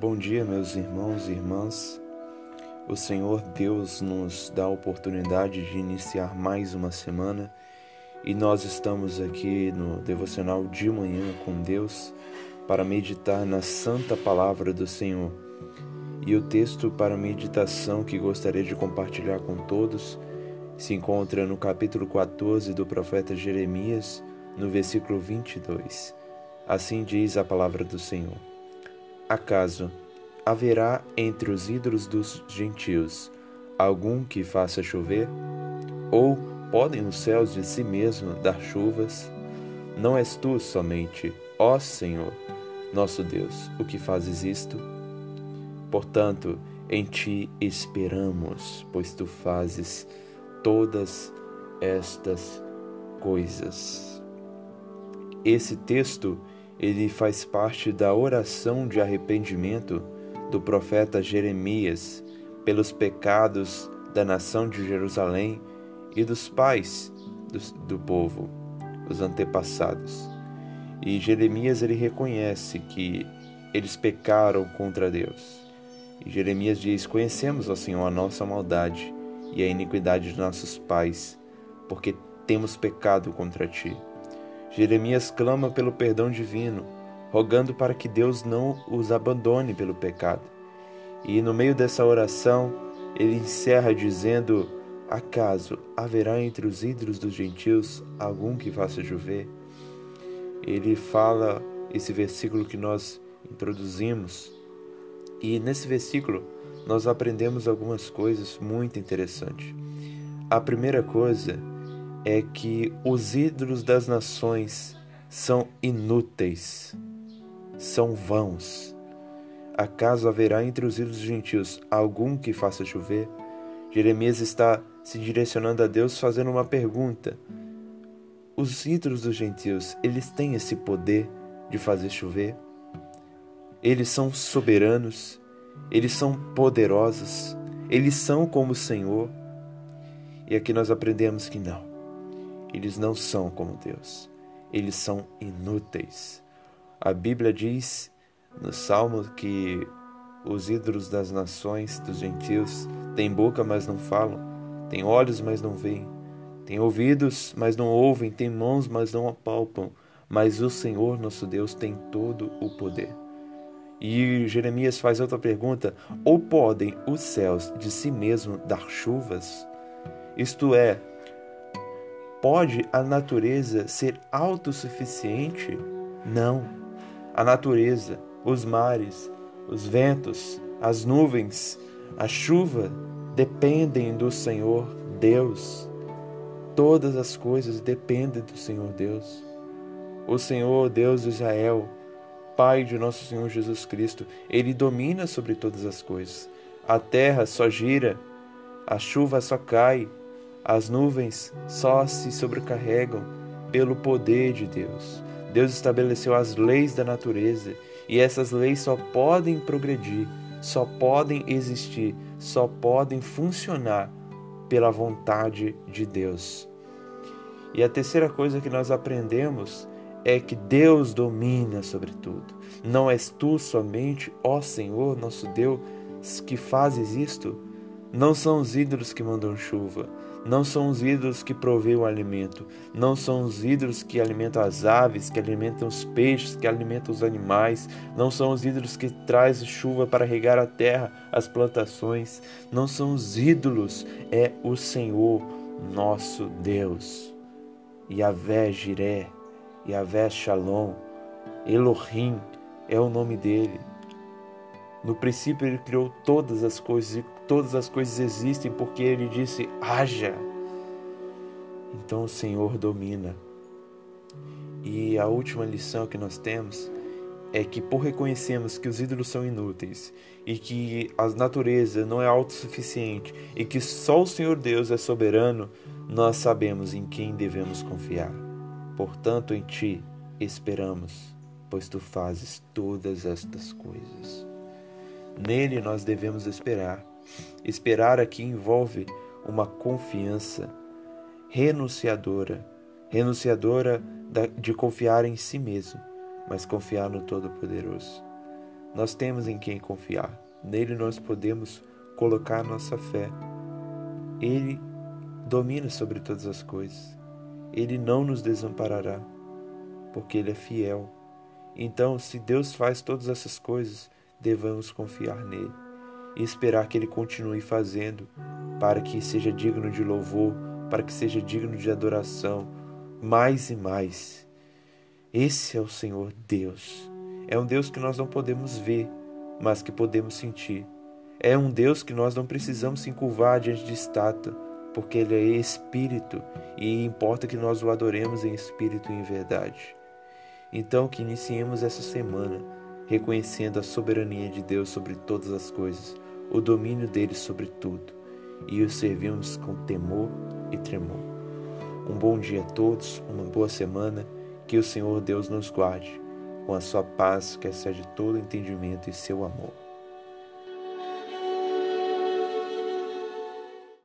Bom dia, meus irmãos e irmãs. O Senhor Deus nos dá a oportunidade de iniciar mais uma semana e nós estamos aqui no devocional de manhã com Deus para meditar na santa palavra do Senhor. E o texto para meditação que gostaria de compartilhar com todos se encontra no capítulo 14 do profeta Jeremias, no versículo 22. Assim diz a palavra do Senhor. Acaso haverá entre os ídolos dos gentios algum que faça chover? Ou podem os céus de si mesmo dar chuvas? Não és tu somente, ó Senhor, nosso Deus, o que fazes isto? Portanto, em ti esperamos, pois tu fazes todas estas coisas. Esse texto ele faz parte da oração de arrependimento do profeta Jeremias pelos pecados da nação de Jerusalém e dos pais do, do povo, os antepassados. E Jeremias ele reconhece que eles pecaram contra Deus. E Jeremias diz: Conhecemos, ó Senhor, a nossa maldade e a iniquidade de nossos pais, porque temos pecado contra ti. Jeremias clama pelo perdão divino, rogando para que Deus não os abandone pelo pecado. E no meio dessa oração, ele encerra dizendo: Acaso haverá entre os ídolos dos gentios algum que faça chover? Ele fala esse versículo que nós introduzimos. E nesse versículo nós aprendemos algumas coisas muito interessantes. A primeira coisa é que os ídolos das nações são inúteis, são vãos. Acaso haverá entre os ídolos gentios algum que faça chover? Jeremias está se direcionando a Deus fazendo uma pergunta. Os ídolos dos gentios, eles têm esse poder de fazer chover? Eles são soberanos, eles são poderosos, eles são como o Senhor. E aqui nós aprendemos que não. Eles não são como Deus. Eles são inúteis. A Bíblia diz no Salmo que os ídolos das nações, dos gentios, têm boca, mas não falam, têm olhos, mas não veem, têm ouvidos, mas não ouvem, têm mãos, mas não apalpam, mas o Senhor nosso Deus tem todo o poder. E Jeremias faz outra pergunta: ou podem os céus de si mesmo dar chuvas? Isto é, Pode a natureza ser autossuficiente? Não. A natureza, os mares, os ventos, as nuvens, a chuva dependem do Senhor Deus. Todas as coisas dependem do Senhor Deus. O Senhor Deus de Israel, Pai de nosso Senhor Jesus Cristo, ele domina sobre todas as coisas. A terra só gira, a chuva só cai, as nuvens só se sobrecarregam pelo poder de Deus. Deus estabeleceu as leis da natureza e essas leis só podem progredir, só podem existir, só podem funcionar pela vontade de Deus. E a terceira coisa que nós aprendemos é que Deus domina sobre tudo. Não és tu somente, ó Senhor, nosso Deus, que fazes isto? Não são os ídolos que mandam chuva, não são os ídolos que provêem o alimento, não são os ídolos que alimentam as aves, que alimentam os peixes, que alimentam os animais, não são os ídolos que trazem chuva para regar a terra, as plantações, não são os ídolos, é o Senhor nosso Deus. Yahvé Jiré, Yahvé Shalom, Elohim é o nome dele. No princípio ele criou todas as coisas e todas as coisas existem porque ele disse: haja. Então o Senhor domina. E a última lição que nós temos é que por reconhecermos que os ídolos são inúteis e que a natureza não é autossuficiente e que só o Senhor Deus é soberano, nós sabemos em quem devemos confiar. Portanto, em ti esperamos, pois tu fazes todas estas coisas. Nele nós devemos esperar. Esperar aqui envolve uma confiança renunciadora, renunciadora de confiar em si mesmo, mas confiar no Todo-Poderoso. Nós temos em quem confiar. Nele nós podemos colocar nossa fé. Ele domina sobre todas as coisas. Ele não nos desamparará, porque ele é fiel. Então, se Deus faz todas essas coisas, devemos confiar nele e esperar que ele continue fazendo, para que seja digno de louvor, para que seja digno de adoração, mais e mais. Esse é o Senhor Deus. É um Deus que nós não podemos ver, mas que podemos sentir. É um Deus que nós não precisamos se encurvar diante de estátua, porque Ele é Espírito e importa que nós o adoremos em espírito e em verdade. Então, que iniciemos essa semana reconhecendo a soberania de Deus sobre todas as coisas, o domínio dele sobre tudo, e o servimos com temor e tremor. Um bom dia a todos, uma boa semana, que o Senhor Deus nos guarde com a sua paz que excede todo entendimento e seu amor.